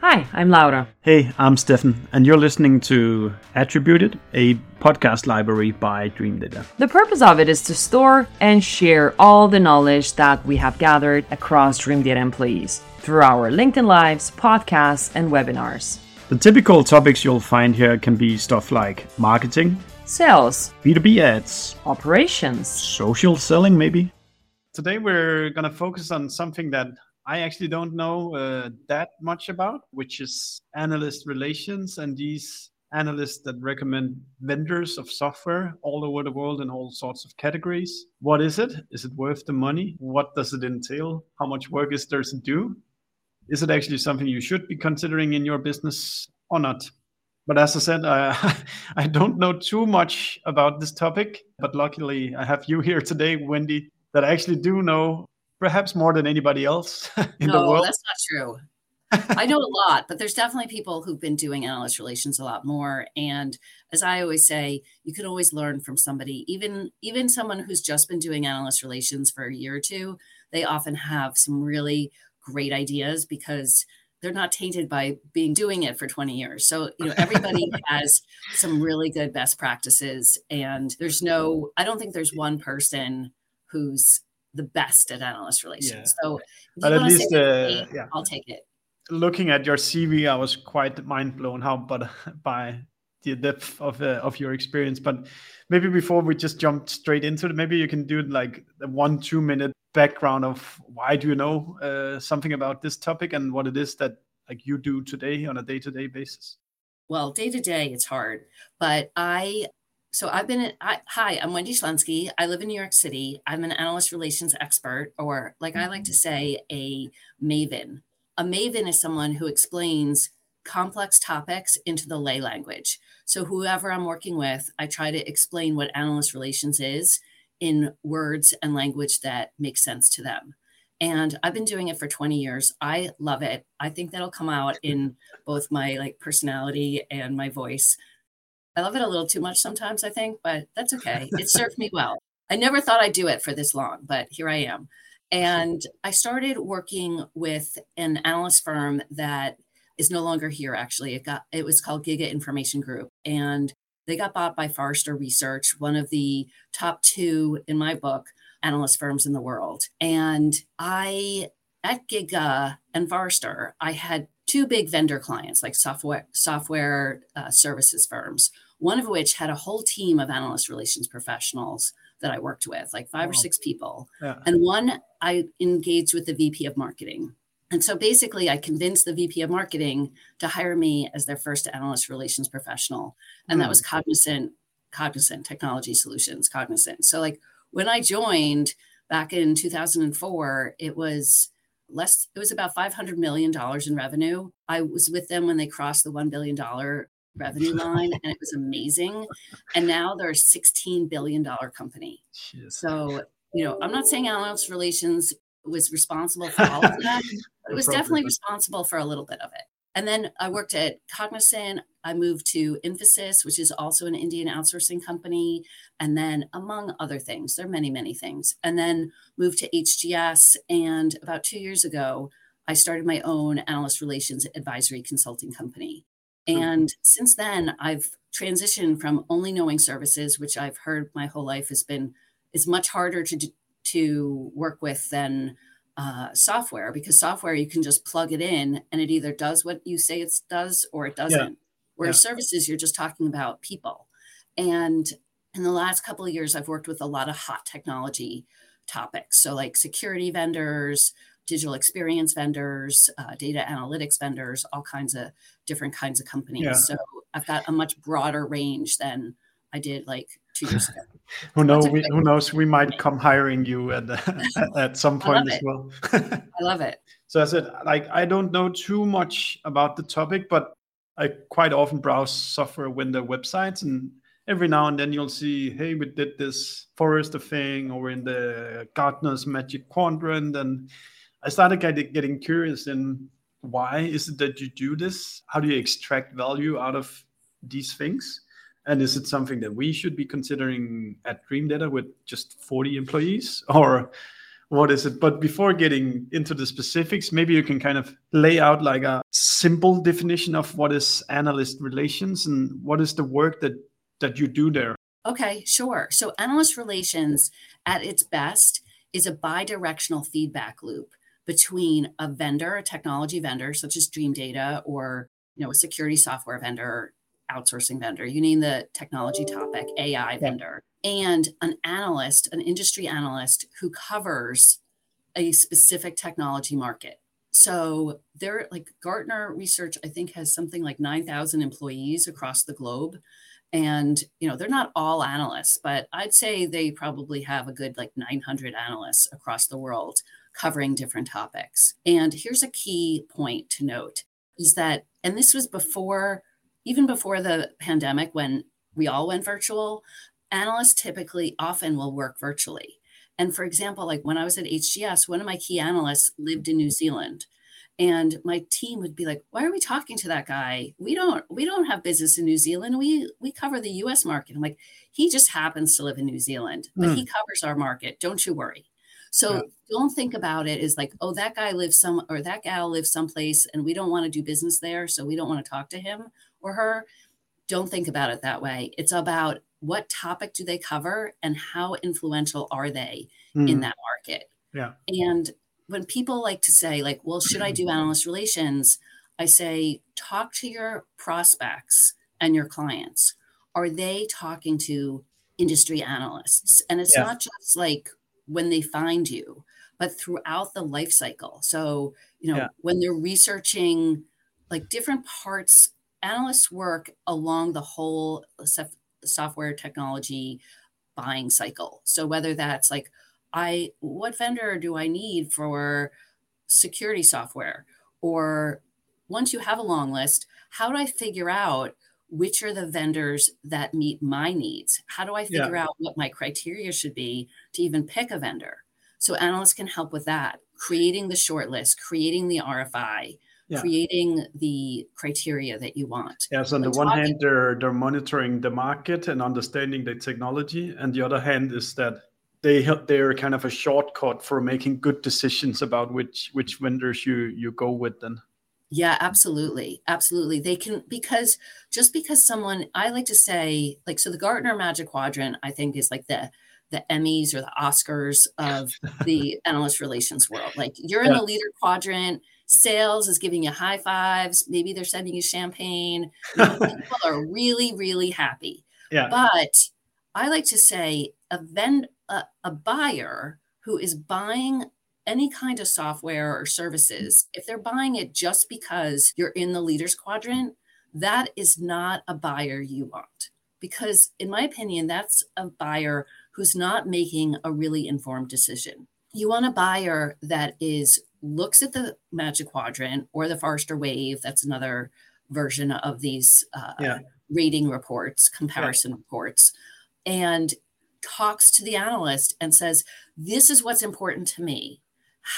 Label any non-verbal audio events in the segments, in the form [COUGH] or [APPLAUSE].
Hi, I'm Laura. Hey, I'm Steffen, and you're listening to Attributed, a podcast library by Dreamdata. The purpose of it is to store and share all the knowledge that we have gathered across Dreamdata employees through our LinkedIn Lives, podcasts, and webinars. The typical topics you'll find here can be stuff like marketing, sales, B2B ads, operations, social selling, maybe. Today, we're going to focus on something that I actually don't know uh, that much about, which is analyst relations and these analysts that recommend vendors of software all over the world in all sorts of categories. What is it? Is it worth the money? What does it entail? How much work is there to do? is it actually something you should be considering in your business or not? But as I said, I, [LAUGHS] I don't know too much about this topic. But luckily, I have you here today, Wendy, that I actually do know perhaps more than anybody else [LAUGHS] in no, the world. that's not true. I know a lot, but there's definitely people who've been doing analyst relations a lot more. And as I always say, you can always learn from somebody, even even someone who's just been doing analyst relations for a year or two. They often have some really great ideas because they're not tainted by being doing it for 20 years. So, you know, everybody [LAUGHS] has some really good best practices and there's no I don't think there's one person who's the best at analyst relations. Yeah. So, but at least uh, yeah. I'll take it. Looking at your CV, I was quite mind blown how but [LAUGHS] by the depth of uh, of your experience. But maybe before we just jump straight into it, maybe you can do like a one two minute background of why do you know uh, something about this topic and what it is that like you do today on a day to day basis. Well, day to day, it's hard, but I. So I've been. I, hi, I'm Wendy Shlensky. I live in New York City. I'm an analyst relations expert, or like I like to mm-hmm. say, a maven. A maven is someone who explains complex topics into the lay language. So, whoever I'm working with, I try to explain what analyst relations is in words and language that makes sense to them. And I've been doing it for 20 years. I love it. I think that'll come out in both my like personality and my voice. I love it a little too much sometimes, I think, but that's okay. [LAUGHS] It served me well. I never thought I'd do it for this long, but here I am. And [LAUGHS] I started working with an analyst firm that is no longer here actually it got it was called giga information group and they got bought by forrester research one of the top two in my book analyst firms in the world and i at giga and forrester i had two big vendor clients like software software uh, services firms one of which had a whole team of analyst relations professionals that i worked with like five wow. or six people yeah. and one i engaged with the vp of marketing and so basically, I convinced the VP of marketing to hire me as their first analyst relations professional. And mm. that was hmm. Cognizant, Cognizant Technology Solutions, Cognizant. So, like when I joined back in 2004, it was less, it was about $500 million in revenue. I was with them when they crossed the $1 billion revenue line and it was amazing. And now they're a $16 billion company. Jeez. So, you know, I'm not saying analyst relations was responsible for all of that. But it was definitely responsible for a little bit of it. And then I worked at Cognizant. I moved to Mphasis, which is also an Indian outsourcing company. And then, among other things, there are many, many things. And then moved to HGS. And about two years ago, I started my own analyst relations advisory consulting company. And since then, I've transitioned from only knowing services, which I've heard my whole life has been is much harder to to work with than uh, software because software you can just plug it in and it either does what you say it does or it doesn't. Yeah. Whereas yeah. services, you're just talking about people. And in the last couple of years, I've worked with a lot of hot technology topics. So, like security vendors, digital experience vendors, uh, data analytics vendors, all kinds of different kinds of companies. Yeah. So, I've got a much broader range than I did like two years ago. [LAUGHS] who knows? We, who knows? We might come hiring you at [LAUGHS] [LAUGHS] at some point as well. I love it. So I said, like, I don't know too much about the topic, but I quite often browse software window websites, and every now and then you'll see, hey, we did this Forrester thing, or in the Gartner's Magic Quadrant, and I started getting curious in why is it that you do this? How do you extract value out of these things? And is it something that we should be considering at Dreamdata with just 40 employees? Or what is it but before getting into the specifics maybe you can kind of lay out like a simple definition of what is analyst relations and what is the work that that you do there okay sure so analyst relations at its best is a bi-directional feedback loop between a vendor a technology vendor such as dream data or you know a security software vendor outsourcing vendor you name the technology topic ai yeah. vendor and an analyst, an industry analyst who covers a specific technology market. So they're like Gartner research, I think, has something like 9,000 employees across the globe. And, you know, they're not all analysts, but I'd say they probably have a good like 900 analysts across the world covering different topics. And here's a key point to note is that, and this was before, even before the pandemic, when we all went virtual, analysts typically often will work virtually. And for example, like when I was at HGS, one of my key analysts lived in New Zealand. And my team would be like, why are we talking to that guy? We don't we don't have business in New Zealand. We we cover the US market. I'm like, he just happens to live in New Zealand, but mm. he covers our market. Don't you worry. So yeah. don't think about it as like, oh, that guy lives some or that gal lives someplace and we don't want to do business there. So we don't want to talk to him or her. Don't think about it that way. It's about what topic do they cover and how influential are they mm. in hmm. that market yeah and when people like to say like well should i do analyst relations i say talk to your prospects and your clients are they talking to industry analysts and it's yeah. not just like when they find you but throughout the life cycle so you know yeah. when they're researching like different parts analysts work along the whole software technology buying cycle. So whether that's like, I what vendor do I need for security software? Or once you have a long list, how do I figure out which are the vendors that meet my needs? How do I figure yeah. out what my criteria should be to even pick a vendor? So analysts can help with that, creating the shortlist, creating the RFI, yeah. creating the criteria that you want. Yes, on the one hand, they're they're monitoring the market and understanding the technology, and the other hand is that they they're kind of a shortcut for making good decisions about which which vendors you you go with. Then. Yeah, absolutely. Absolutely. They can, because just because someone, I like to say, like, so the Gartner Magic Quadrant, I think, is like the, the Emmys or the Oscars of [LAUGHS] the analyst relations world. Like, you're in the leader quadrant, sales is giving you high fives. Maybe they're sending you champagne. people are really, really happy. Yeah. But I like to say a vend a, a buyer who is buying any kind of software or services, if they're buying it just because you're in the leaders quadrant, that is not a buyer you want. Because, in my opinion, that's a buyer who's not making a really informed decision. You want a buyer that is looks at the Magic Quadrant or the Forrester Wave. That's another version of these uh, yeah. rating reports, comparison yeah. reports, and talks to the analyst and says, This is what's important to me.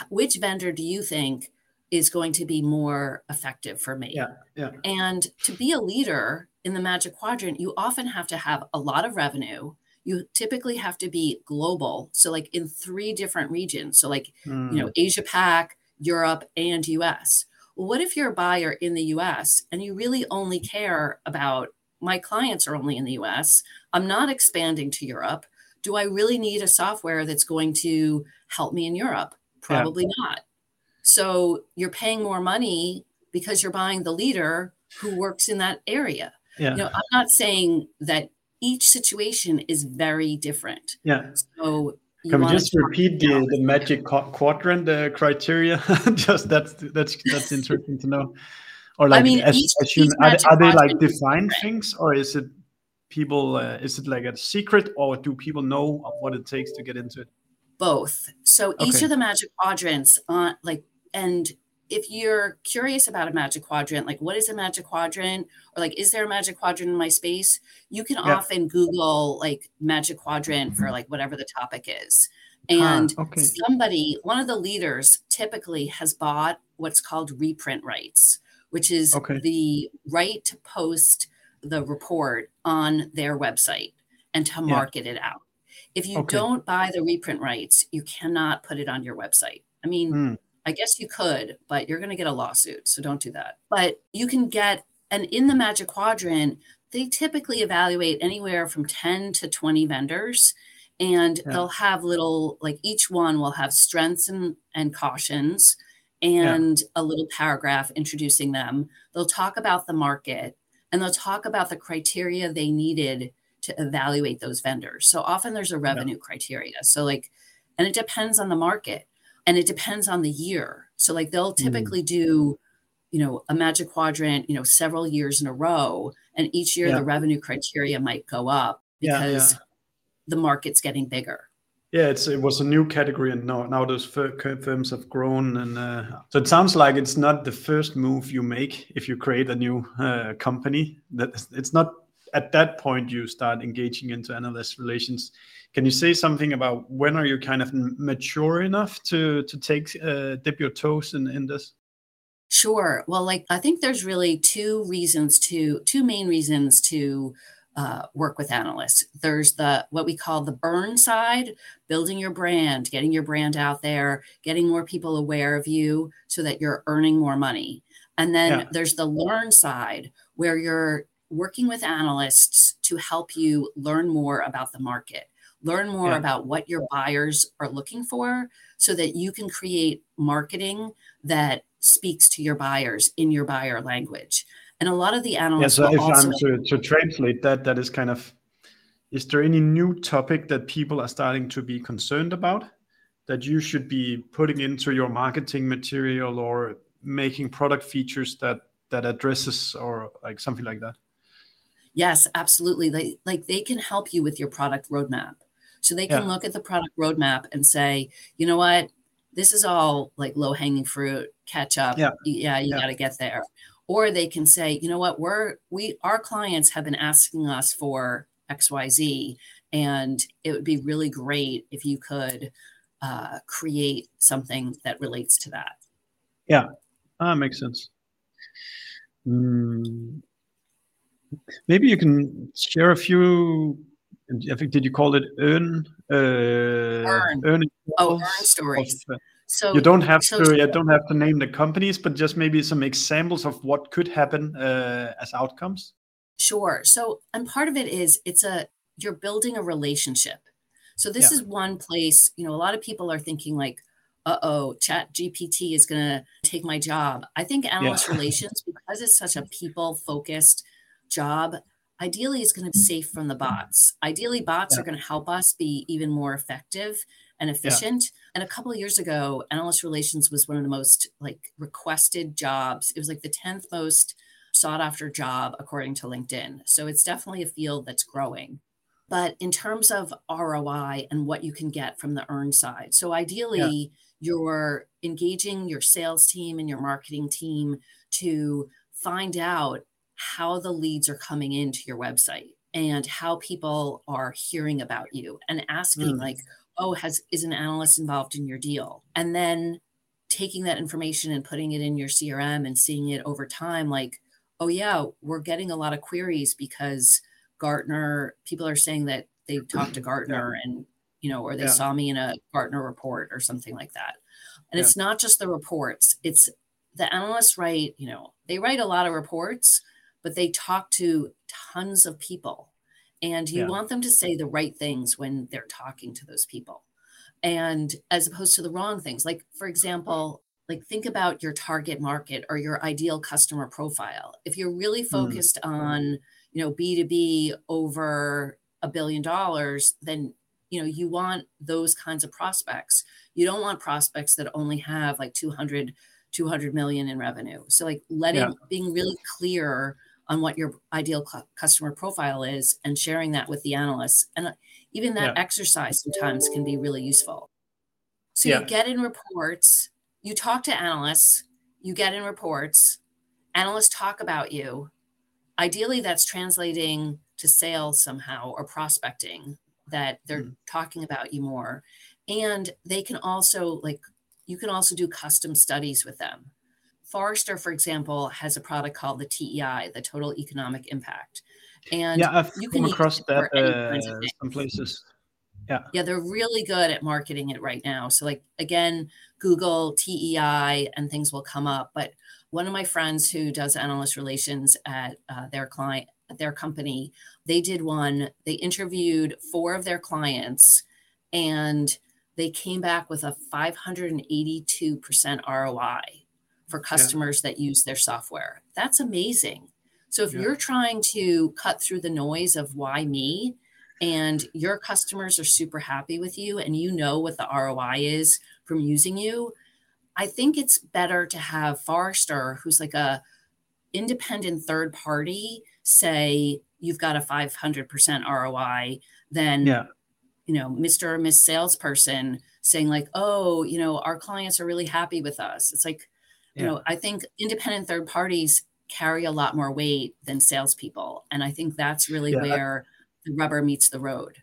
Which vendor do you think is going to be more effective for me? Yeah. Yeah. And to be a leader in the Magic Quadrant, you often have to have a lot of revenue you typically have to be global. So, like in three different regions. So, like, mm. you know, hmm. Asia Pac, Europe, and US. Well, what if you're a buyer in the US and you really only care about my clients are only in the US? I'm not expanding to Europe. Do I really need a software that's going to help me in Europe? Probably yeah. not. So, you're paying more money because you're buying the leader who works in that area. Yeah. You know, I'm not saying that each situation is very different. Yeah. So can we just repeat the, the magic quadrant uh, criteria? [LAUGHS] just that's that's that's interesting to know. Or like, I mean, as, each, as you, are, are, they like defined things, or is it people? Uh, is it like a secret, or do people know what it takes to get into it? Both. So okay. each of the magic quadrants, uh, like, and if you're curious about a magic quadrant, like what is a magic quadrant, or like is there a magic quadrant in my space? You can yeah. often Google like magic quadrant for like whatever the topic is. And okay. somebody, one of the leaders typically has bought what's called reprint rights, which is okay. the right to post the report on their website and to market yeah. it out. If you okay. don't buy the reprint rights, you cannot put it on your website. I mean, mm. I guess you could, but you're going to get a lawsuit. So don't do that. But you can get, and in the Magic Quadrant, they typically evaluate anywhere from 10 to 20 vendors and yeah. they'll have little like each one will have strengths and, and cautions and yeah. a little paragraph introducing them they'll talk about the market and they'll talk about the criteria they needed to evaluate those vendors so often there's a revenue yeah. criteria so like and it depends on the market and it depends on the year so like they'll mm. typically mm. do you know a magic quadrant you know several years in a row and each year the revenue criteria might go up because the market's getting bigger. Yeah, it's it was a new category, and now now those firms have grown, and uh, so it sounds like it's not the first move you make if you create a new uh, company. That it's not at that point you start engaging into analyst relations. Can you say something about when are you kind of mature enough to to take uh, dip your toes in in this? Sure. Well, like I think there's really two reasons to two main reasons to uh, work with analysts. There's the what we call the burn side, building your brand, getting your brand out there, getting more people aware of you so that you're earning more money. And then yeah. there's the learn side where you're working with analysts to help you learn more about the market, learn more yeah. about what your buyers are looking for so that you can create marketing that speaks to your buyers in your buyer language. And a lot of the analysts. Yeah, so if also- I'm to, to translate that, that is kind of is there any new topic that people are starting to be concerned about that you should be putting into your marketing material or making product features that that addresses or like something like that yes absolutely. They like they can help you with your product roadmap. So they can yeah. look at the product roadmap and say you know what? This is all like low hanging fruit catch up yeah, yeah you yeah. got to get there. Or they can say you know what? We're we our clients have been asking us for xyz and it would be really great if you could uh, create something that relates to that. Yeah. That makes sense. Mm. Maybe you can share a few i think did you call it earn uh, earn, earn oh earn stories of, uh, so you don't have so, to you don't have to name the companies, but just maybe some examples of what could happen uh, as outcomes. Sure. So and part of it is it's a you're building a relationship. So this yeah. is one place, you know, a lot of people are thinking like, uh-oh, ChatGPT is gonna take my job. I think analyst yeah. relations, because it's such a people-focused job, ideally is going to be mm. safe from the mm. bots. Ideally, bots yeah. are going to help us be even more effective and efficient. Yeah. And a couple of years ago, analyst relations was one of the most like requested jobs. It was like the 10th most sought after job according to LinkedIn. So it's definitely a field that's growing. But in terms of ROI and what you can get from the earn side, so ideally yeah. you're engaging your sales team and your marketing team to find out how the leads are coming into your website and how people are hearing about you and asking mm. like oh has is an analyst involved in your deal and then taking that information and putting it in your crm and seeing it over time like oh yeah we're getting a lot of queries because gartner people are saying that they talked to [CLEARS THROAT] gartner yeah. and you know or they yeah. saw me in a gartner report or something like that and yeah. it's not just the reports it's the analysts write you know they write a lot of reports but they talk to tons of people and you yeah. want them to say the right things when they're talking to those people and as opposed to the wrong things like for example like think about your target market or your ideal customer profile if you're really mm. focused mm. on you know b2b over a billion dollars then you know you want those kinds of prospects you don't want prospects that only have like 200 200 million in revenue so like letting yeah. being really clear on what your ideal customer profile is and sharing that with the analysts. And uh, even that yeah. exercise sometimes can be really useful. So yeah. you get in reports, you talk to analysts, you get in reports, analysts talk about you. Ideally, that's translating to sales somehow or prospecting that they're mm. talking about you more. And they can also, like, you can also do custom studies with them. Forrester, for example, has a product called the TEI, the Total Economic Impact. And yeah, I've you come across that uh, some places. Yeah. Yeah, they're really good at marketing it right now. So, like, again, Google, TEI, and things will come up. But one of my friends who does analyst relations at uh, their client, their company, they did one, they interviewed four of their clients and they came back with a 582% ROI for customers yeah. that use their software. That's amazing. So if yeah. you're trying to cut through the noise of why me and your customers are super happy with you and you know what the ROI is from using you, I think it's better to have Forrester, who's like a independent third party, say you've got a 500% ROI than yeah. you know Mr. or Miss salesperson saying like, oh, you know, our clients are really happy with us. It's like, yeah. you know, I think independent third parties carry a lot more weight than salespeople, and I think that's really yeah. where the rubber meets the road.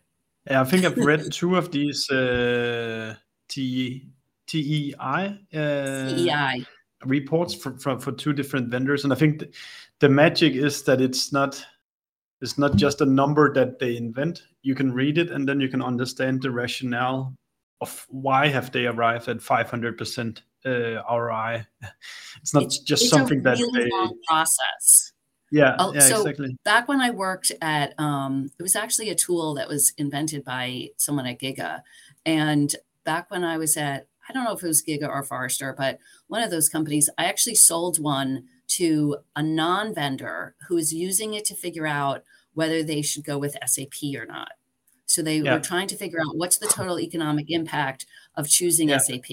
Yeah, I think I've read [LAUGHS] two of these uh, T TEI uh, TEI reports for, for, for two different vendors, and I think the, the magic is that it's not it's not just a number that they invent. You can read it, and then you can understand the rationale of why have they arrived at 500% uh, ROI. [LAUGHS] It's not it's, just it's something really that they long process. Yeah, oh, yeah, so exactly. Back when I worked at, um, it was actually a tool that was invented by someone at Giga, and back when I was at, I don't know if it was Giga or Forrester, but one of those companies, I actually sold one to a non-vendor who was using it to figure out whether they should go with SAP or not. So they yeah. were trying to figure out what's the total economic impact of choosing yeah. SAP.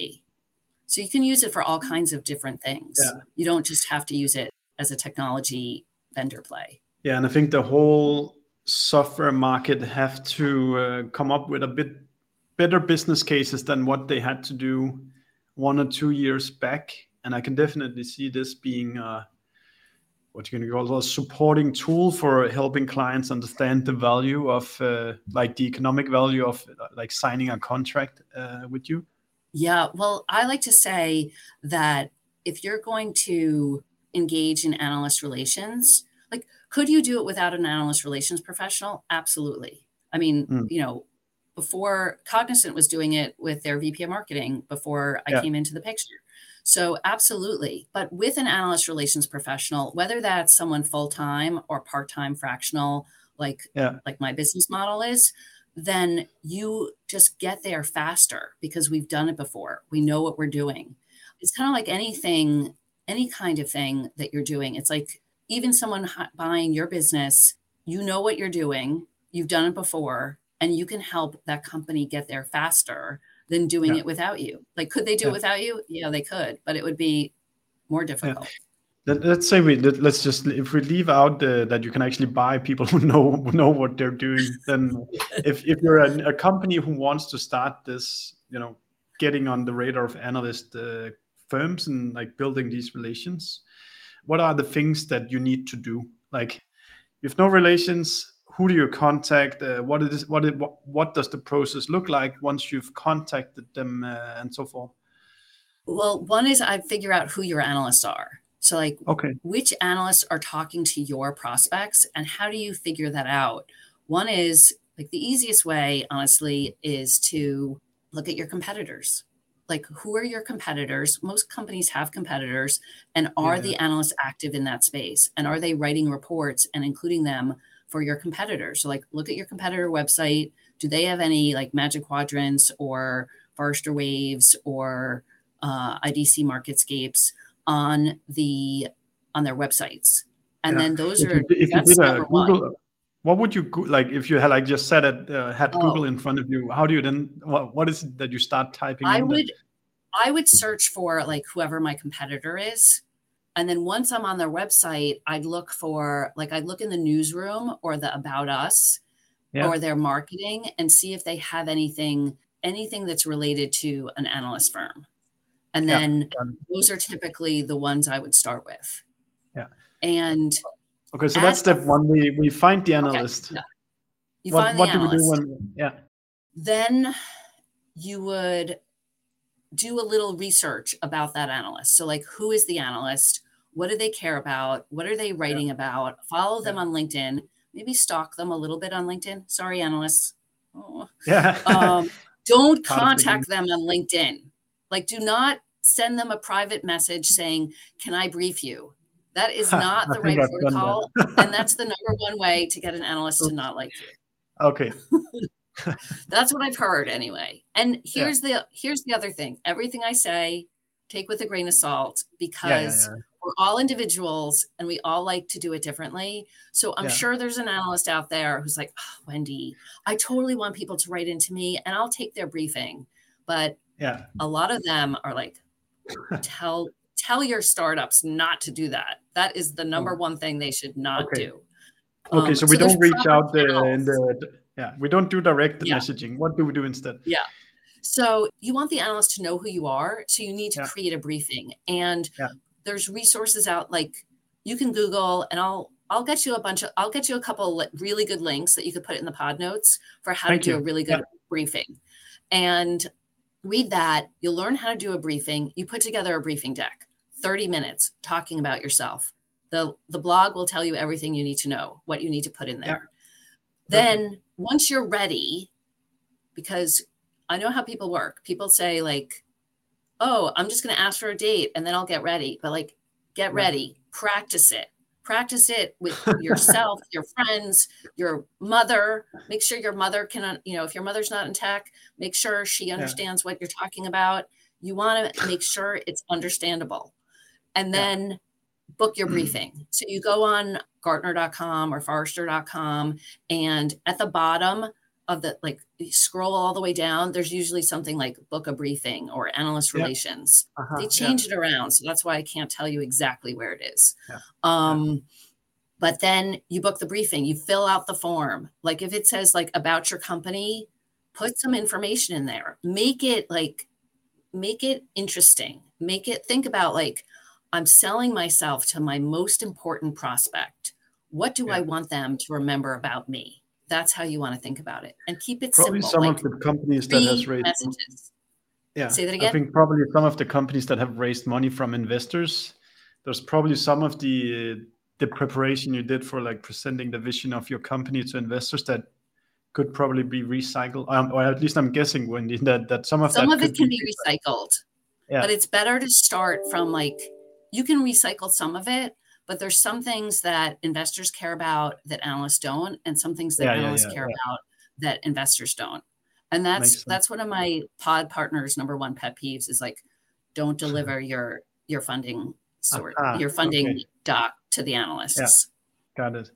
So you can use it for all kinds of different things. Yeah. You don't just have to use it as a technology vendor play. Yeah, and I think the whole software market have to uh, come up with a bit better business cases than what they had to do one or two years back. And I can definitely see this being uh, what you can call a supporting tool for helping clients understand the value of uh, like the economic value of uh, like signing a contract uh, with you yeah well i like to say that if you're going to engage in analyst relations like could you do it without an analyst relations professional absolutely i mean mm. you know before cognizant was doing it with their vp of marketing before i yeah. came into the picture so, absolutely. But with an analyst relations professional, whether that's someone full time or part time fractional, like yeah. like my business model is, then you just get there faster because we've done it before. We know what we're doing. It's kind of like anything, any kind of thing that you're doing. It's like even someone buying your business, you know what you're doing, you've done it before, and you can help that company get there faster than doing yeah. it without you. Like, could they do yeah. it without you? Yeah, they could, but it would be more difficult. Yeah. Let, us say we let, us just if we leave out the, that you can actually buy people who know who know what they're doing. Then, [LAUGHS] if if you're a, a, company who wants to start this, you know, getting on the radar of analyst uh, firms and like building these relations, what are the things that you need to do? Like, if no relations, who do you contact? Uh, what is what, it, what what does the process look like once you've contacted them uh, and so forth? Well, one is I figure out who your analysts are. So, like, okay, which analysts are talking to your prospects, and how do you figure that out? One is like the easiest way, honestly, is to look at your competitors. Like, who are your competitors? Most companies have competitors, and are yeah. the analysts active in that space? And are they writing reports and including them for your competitors. So, like, look at your competitor website. Do they have any like Magic Quadrants or Forrester Waves or uh, IDC Marketscapes on the on their websites? And yeah. then those if are you, if you did a Google, one. what would you like if you had like just said it uh, had oh. Google in front of you? How do you then what, what is it that you start typing? I would I would search for like whoever my competitor is and then once I'm on their website, I'd look for like I'd look in the newsroom or the about us yeah. or their marketing and see if they have anything anything that's related to an analyst firm. And then yeah. those are typically the ones I would start with. Yeah. And okay, so that's step one. We we find the analyst. Okay, yeah. You what, find the what analyst. do we do when yeah. Then you would do a little research about that analyst. So, like, who is the analyst? What do they care about? What are they writing yeah. about? Follow them on LinkedIn. Maybe stalk them a little bit on LinkedIn. Sorry, analysts. Oh. Yeah. um, don't [LAUGHS] contact them on LinkedIn. Like, do not send them a private message saying, Can I brief you? That is [LAUGHS] not the right protocol. That. and that's the number one way to get an analyst to not like you. [LAUGHS] Okay. [LAUGHS] that's what I've heard anyway. And here's yeah. the here's the other thing. Everything I say, take with a grain of salt because yeah, yeah, we're all individuals and we all like to do it differently. So I'm sure there's an analyst out there who's like, oh, Wendy, I totally want people to write into me and I'll take their briefing. But yeah, a lot of them are like, tell tell your startups not to do that. That is the number oh. one thing they should not okay. do. Okay, um, so we so don't reach out the, and the yeah, we don't do direct yeah. messaging. What do we do instead? Yeah. So you want the analyst to know who you are. So you need to yeah. create a briefing. And yeah. there's resources out like you can Google and I'll I'll get you a bunch of I'll get you a couple really good links that you could put in the pod notes for how Thank to do you. a really good briefing. And read that. You'll learn how to do a briefing. You put together a briefing deck, 30 minutes talking about yourself. The, the blog will tell you everything you need to know, what you need to put in there. Then once you're ready, because I know how people work, people say, like, oh, I'm just going to ask for a date and then I'll get ready. But like, get ready, practice it. Practice it with [LAUGHS] yourself, your friends, your mother. Make sure your mother can, you know, if your mother's not in tech, make sure she understands yeah. what you're talking about. You want to make sure it's understandable. And then yeah. book your mm. briefing. So you go on Gartner.com or Forrester.com, and at the bottom of the like scroll all the way down, there's usually something like book a briefing or analyst relations. Uh-huh. They change it around. So that's why I can't tell you exactly where it is. Um, but then you book the briefing, you fill out the form. Like if it says like about your company, put some information in there. Make it like make it interesting. Make it think about like I'm selling myself to my most important prospect what do yeah. I want them to remember about me? That's how you want to think about it, and keep it probably simple. some like of the companies that has raised messages. Yeah, say that again. I think probably some of the companies that have raised money from investors. There's probably some of the the preparation you did for like presenting the vision of your company to investors that could probably be recycled, um, or at least I'm guessing, Wendy, that that some of some of it can be, be recycled. Yeah. But it's better to start from like you can recycle some of it, but there's some things that investors care about that analysts don't, and some things that yeah, analysts yeah, yeah, care about that investors don't. And that's that's one of my pod partners' number one pet peeves is like, don't deliver your your funding sort uh-huh. your funding okay. doc to the analysts. Got it.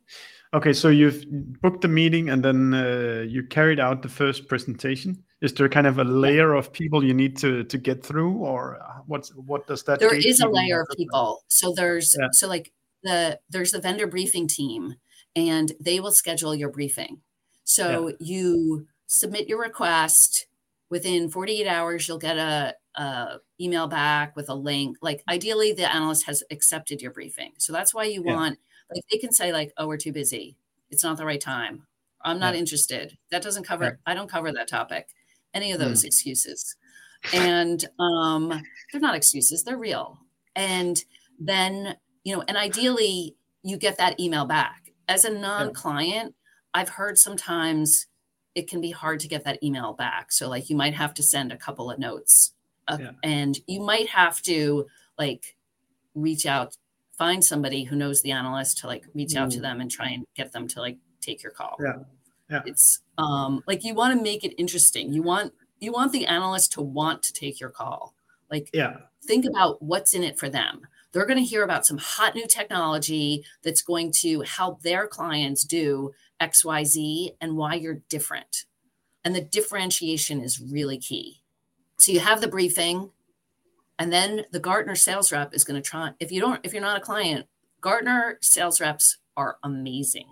Okay, so you've booked the meeting and then uh, you carried out the first presentation. Is there kind of a layer of people you need to to get through, or what's what does that? There is a layer of people. So there's yeah. so like the there's the vendor briefing team and they will schedule your briefing. So yeah. you submit your request. Within 48 hours you'll get a, a, email back with a link. Like ideally the analyst has accepted your briefing. So that's why you yeah. want like they can say like oh we're too busy. It's not the right time. I'm not yeah. interested. That doesn't cover i don't cover that topic. Any of those mm. excuses. And um they're not excuses. They're real. And then you know, and ideally you get that email back. As a non-client, I've heard sometimes it can be hard to get that email back. So like you might have to send a couple of notes uh, yeah. and you might have to like reach out find somebody who knows the analyst to like reach out to mm. them and try and get them to like take your call. Yeah. Yeah. It's um like you want to make it interesting. You want you want the analyst to want to take your call. Like yeah. think about what's in it for them they're going to hear about some hot new technology that's going to help their clients do XYZ and why you're different. And the differentiation is really key. So you have the briefing, and then the Gartner sales rep is going to try. If you don't, if you're not a client, Gartner sales reps are amazing.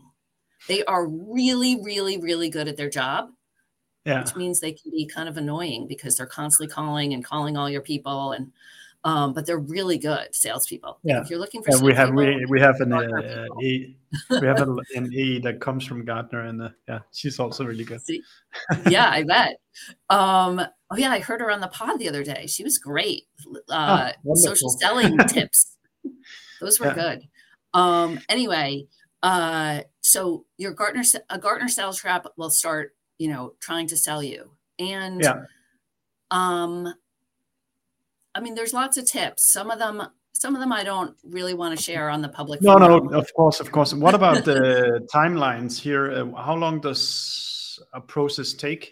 They are really, really, really good at their job. Yeah. Which means they can be kind of annoying because they're constantly calling and calling all your people and um, but they're really good salespeople. Yeah. If you're looking for, yeah, we have we, we have an uh, e, we have an, [LAUGHS] an E that comes from Gartner, and uh, yeah, she's also really good. See? [LAUGHS] Yeah, I bet. Um, oh yeah, I heard her on the pod the other day. She was great. Uh, oh, social selling [LAUGHS] tips. Those were yeah. good. Um, anyway, uh, so your Gartner a Gartner sales rep will start you know trying to sell you and Yeah. um i mean there's lots of tips some of them some of them i don't really want to share on the public No, no, of course, of course. What about the [LAUGHS] timelines here? Uh, how long does a process take?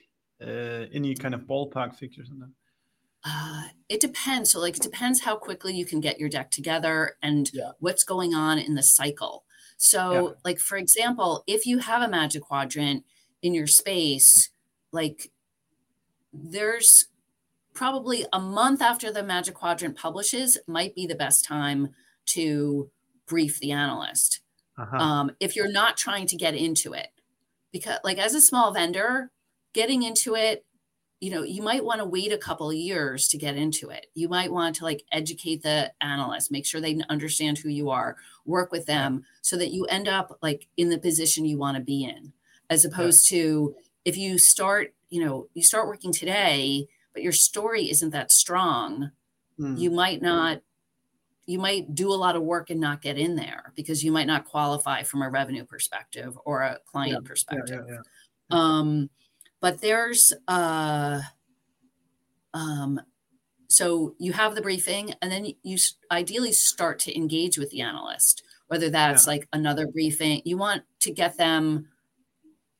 Uh, any kind of ballpark figures on that? Uh, it depends. So, like, it depends how quickly you can get your deck together and Yeah. what's going on in the cycle. So, Yeah. like, for example, if you have a magic quadrant in your space, like, there's probably a month after the magic quadrant publishes, might be the best time to brief the analyst. Uh-huh. um, if you're not trying to get into it because like as a small vendor getting into it you know you might want to wait a couple of years to get into it. You might want to like educate the analyst make sure they understand who you are work with them so that you end up like in the position you want to be in as opposed to if you start you know you start working today but your story isn't that strong Mm. you might not you might do a lot of work and not get in there because you might not qualify from a revenue perspective or a client Yeah, perspective yeah, yeah. um but there's uh um so you have the briefing and then you ideally start to engage with the analyst whether that's like another briefing you want to get them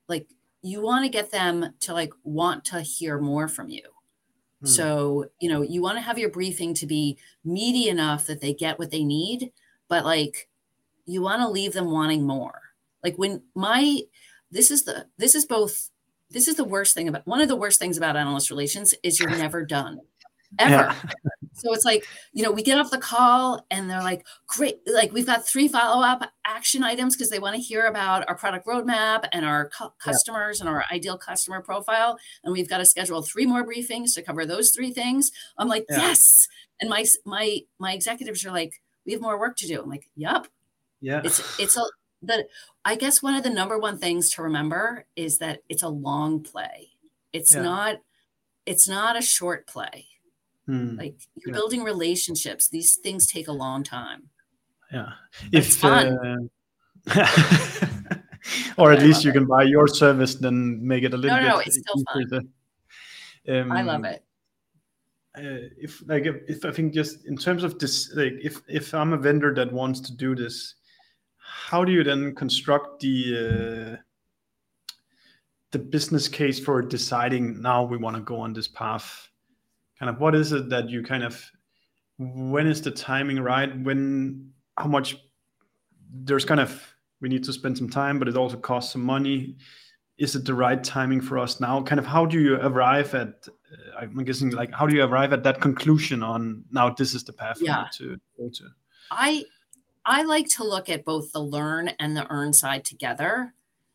like you want to get them to like want to hear more from you Hmm. so, you know, you want to have your briefing to be meaty enough that they get what they need, but like you want to leave them wanting more. Like when my this is the this is both this is the worst thing about one of the worst things about analyst relations is you're [LAUGHS] never done. Ever. Yeah. So it's like, you know, we get off the call and they're like, great, like we've got three follow up action items because they want to hear about our product roadmap and our cu- customers and our ideal customer profile. And we've got to schedule three more briefings to cover those three things. I'm like, Yeah. yes. And my my my executives are like, we have more work to do. I'm like, yep. Yeah. It's it's a the I guess one of the number one things to remember is that it's a long play. It's Yeah. not it's not a short play. Hmm. Like you're Yeah. building relationships. These things take a long time. yeah. It's If fun. uh, [LAUGHS] or at least you it. can buy your service, then make it a little No, bit. no, it's still easier to- I Um, love it. uh, if like if, if I think just in terms of this, like if if I'm a vendor that wants to do this, how do you then construct the uh, the business case for deciding now we want to go on this path? Kind of what is it that you kind of when is the timing right? When how much there's kind of we need to spend some time, but it also costs some money. Is it the right timing for us now? Kind of how do you arrive at? Uh, I'm guessing like how do you arrive at that conclusion on now this is the path Yeah. to go to? I I like to look at both the learn and the earn side together.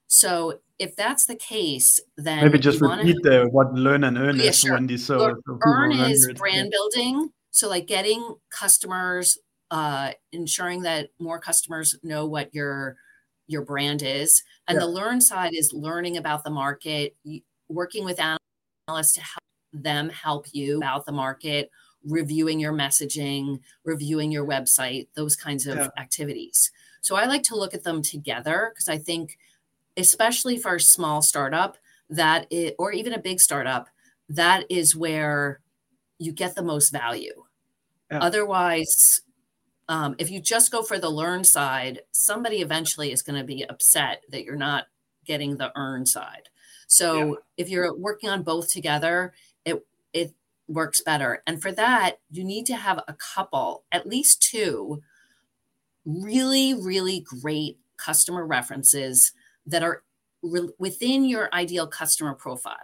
So if that's the case, then Maybe just you wanna- repeat the what learn and earn Yeah, is, sure. Wendy. So, Learn- so earn is it. brand building so like getting customers uh ensuring that more customers know what your your brand is and Yeah. the learn side is learning about the market working with analysts to help them help you about the market reviewing your messaging reviewing your website those kinds of Yeah. activities so i like to look at them together because i think especially for a small startup that it, or even a big startup that is where you get the most value. Yeah. Otherwise, um, if you just go for the learn side, somebody eventually is going to be upset that you're not getting the earn side. So Yeah. if you're working on both together, it it works better. And for that, you need to have a couple, at least two, really, really great customer references that are re- within your ideal customer profile.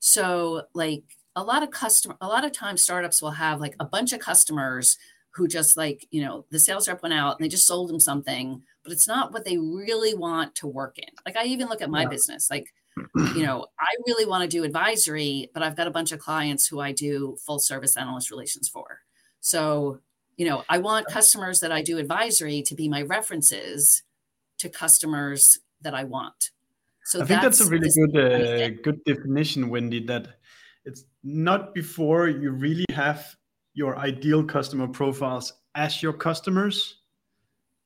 So, like a lot of customer, a lot of times startups will have like a bunch of customers who just like, you know, the sales rep went out and they just sold them something, but it's not what they really want to work in. Like I even look at my Yeah. business, like, [CLEARS THROAT] you know, I really want to do advisory, but I've got a bunch of clients who I do full service analyst relations for. So, you know, I want customers that I do advisory to be my references to customers that I want. So I think that's, a really good uh, good definition, Wendy. That it's not before you really have your ideal customer profiles as your customers,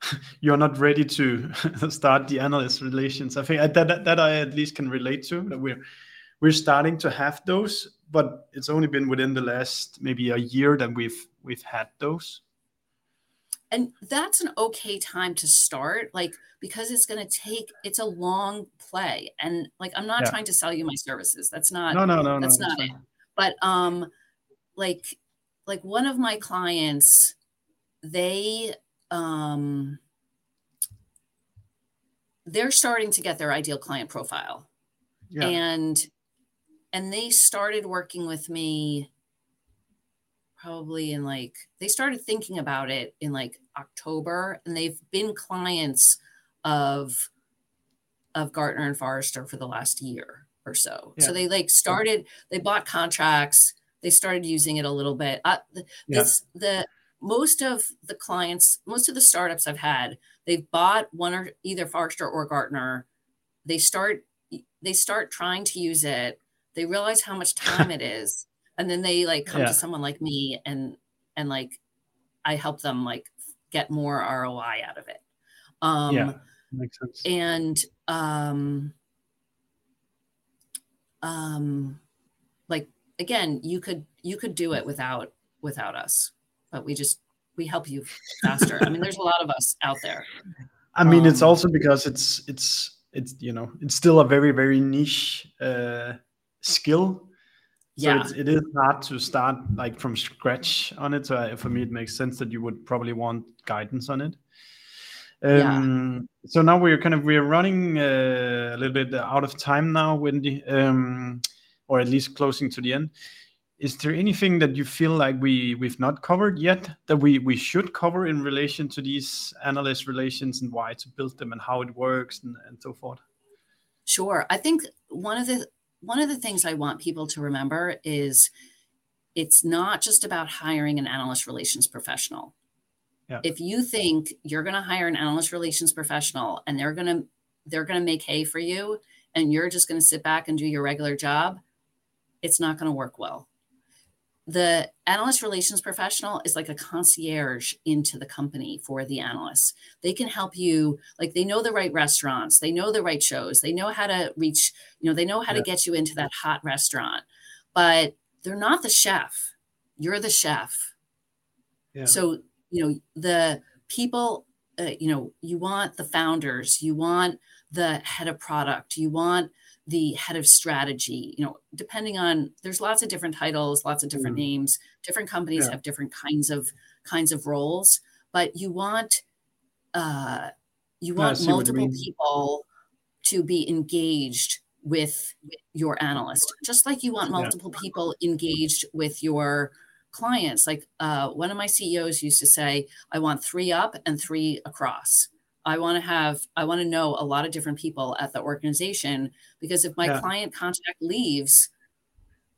[LAUGHS] you're not ready to [LAUGHS] start the analyst relations. I think that, that that I at least can relate to that we're we're starting to have those, but it's only been within the last maybe a year that we've we've had those. And that's an okay time to start, like because it's going to take it's a long play, and like I'm not yeah. trying to sell you my services. That's not no no no that's no, not it. But um, like like one of my clients, they um they're starting to get their ideal client profile yeah. and and they started working with me probably in like they started thinking about it in like October and they've been clients of of Gartner and Forrester for the last year or so. Yeah. So they like started they bought contracts, they started using it a little bit. Uh, this yeah. the most of the clients, most of the startups I've had, they've bought one or either Forrester or Gartner. They start they start trying to use it. They realize how much [LAUGHS] time it is, and then they like come yeah. to someone like me and and like I help them like get more ROI out of it. Um, yeah, makes sense. And um, um, like again, you could you could do it without without us but we just we help you faster. I mean, there's a lot of us out there. [LAUGHS] I mean, um, it's also because it's it's it's you know it's still a very very niche uh, skill. So yeah, it's, it is hard to start like from scratch on it. So uh, for me, it makes sense that you would probably want guidance on it. Um, yeah. So now we're kind of we're running uh, a little bit out of time now, Wendy, um, or at least closing to the end is there anything that you feel like we we've not covered yet that we we should cover in relation to these analyst relations and why to build them and how it works and, and so forth sure i think one of the one of the things i want people to remember is it's not just about hiring an analyst relations professional yeah. if you think you're going to hire an analyst relations professional and they're going to they're going to make hay for you and you're just going to sit back and do your regular job it's not going to work well the analyst relations professional is like a concierge into the company for the analysts. They can help you, like they know the right restaurants, they know the right shows, they know how to reach, you know, they know how yeah. to get you into that hot restaurant, but they're not the chef. You're the chef. Yeah. So, you know, the people, uh, you know, you want the founders, you want the head of product, you want the head of strategy you know depending on there's lots of different titles lots of different mm. names different companies yeah. have different kinds of kinds of roles but you want uh you want multiple people to be engaged with your analyst just like you want multiple yeah. people engaged with your clients like uh, one of my ceos used to say i want three up and three across I want to have, I want to know a lot of different people at the organization because if my yeah. client contact leaves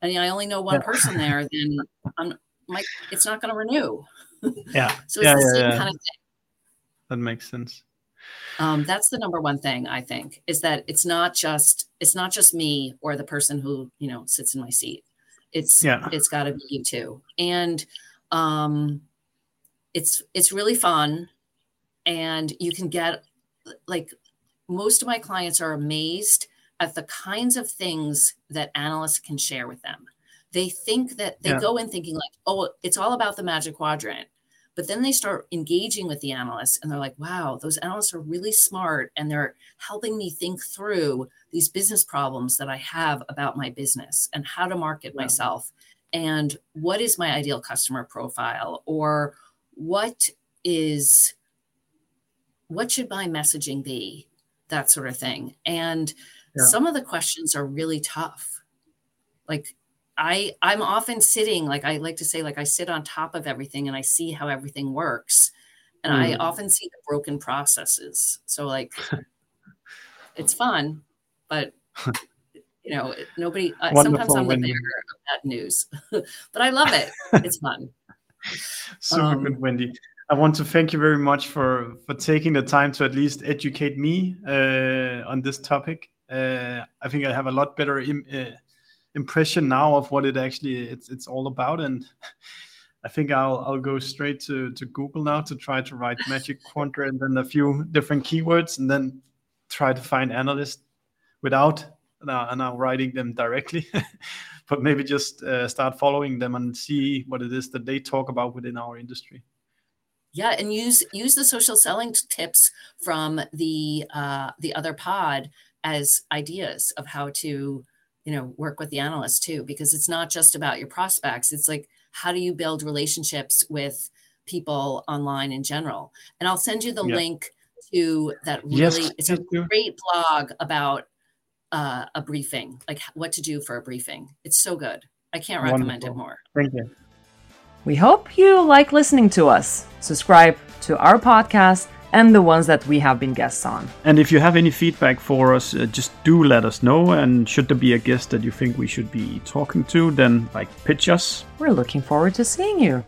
and I only know one yeah. person there, then I'm my, it's not going to renew. Yeah. [LAUGHS] so it's yeah, the same kind of thing. That makes sense. Um, that's the number one thing I think is that it's not just it's not just me or the person who you know sits in my seat. It's yeah. it's got to be you too, and um, it's it's really fun and you can get like most of my clients are amazed at the kinds of things that analysts can share with them. They think that they yeah. go in thinking like, oh, it's all about the magic quadrant. But then they start engaging with the analysts and they're like, wow, those analysts are really smart and they're helping me think through these business problems that I have about my business and how to market yeah. myself and what is my ideal customer profile or what is what should my messaging be? That sort of thing. And yeah. some of the questions are really tough. Like I I'm often sitting, like I like to say, like I sit on top of everything and I see how everything works. And mm. I often see the broken processes. So like [LAUGHS] it's fun, but you know, nobody uh, sometimes I'm the bearer of that news. [LAUGHS] but I love it. It's fun. [LAUGHS] Super um, good, Wendy. I want to thank you very much for for taking the time to at least educate me uh, on this topic. Uh, I think I have a lot better Im- uh, impression now of what it actually it's it's all about, and [LAUGHS] I think I'll I'll go straight to, to Google now to try to write [LAUGHS] magic quadrant and then a few different keywords and then try to find analysts without now, now writing them directly, [LAUGHS] but maybe just uh, start following them and see what it is that they talk about within our industry. Yeah, and use use the social selling tips from the uh, the other pod as ideas of how to you know work with the analysts too, because it's not just about your prospects. It's like how do you build relationships with people online in general? And I'll send you the yeah. link to that really yes, it's a great blog about uh, a briefing, like what to do for a briefing. It's so good. I can't recommend Wonderful. it more. Thank you. We hope you like listening to us. Subscribe to our podcast and the ones that we have been guests on. And if you have any feedback for us, uh, just do let us know. And should there be a guest that you think we should be talking to, then like pitch us. We're looking forward to seeing you.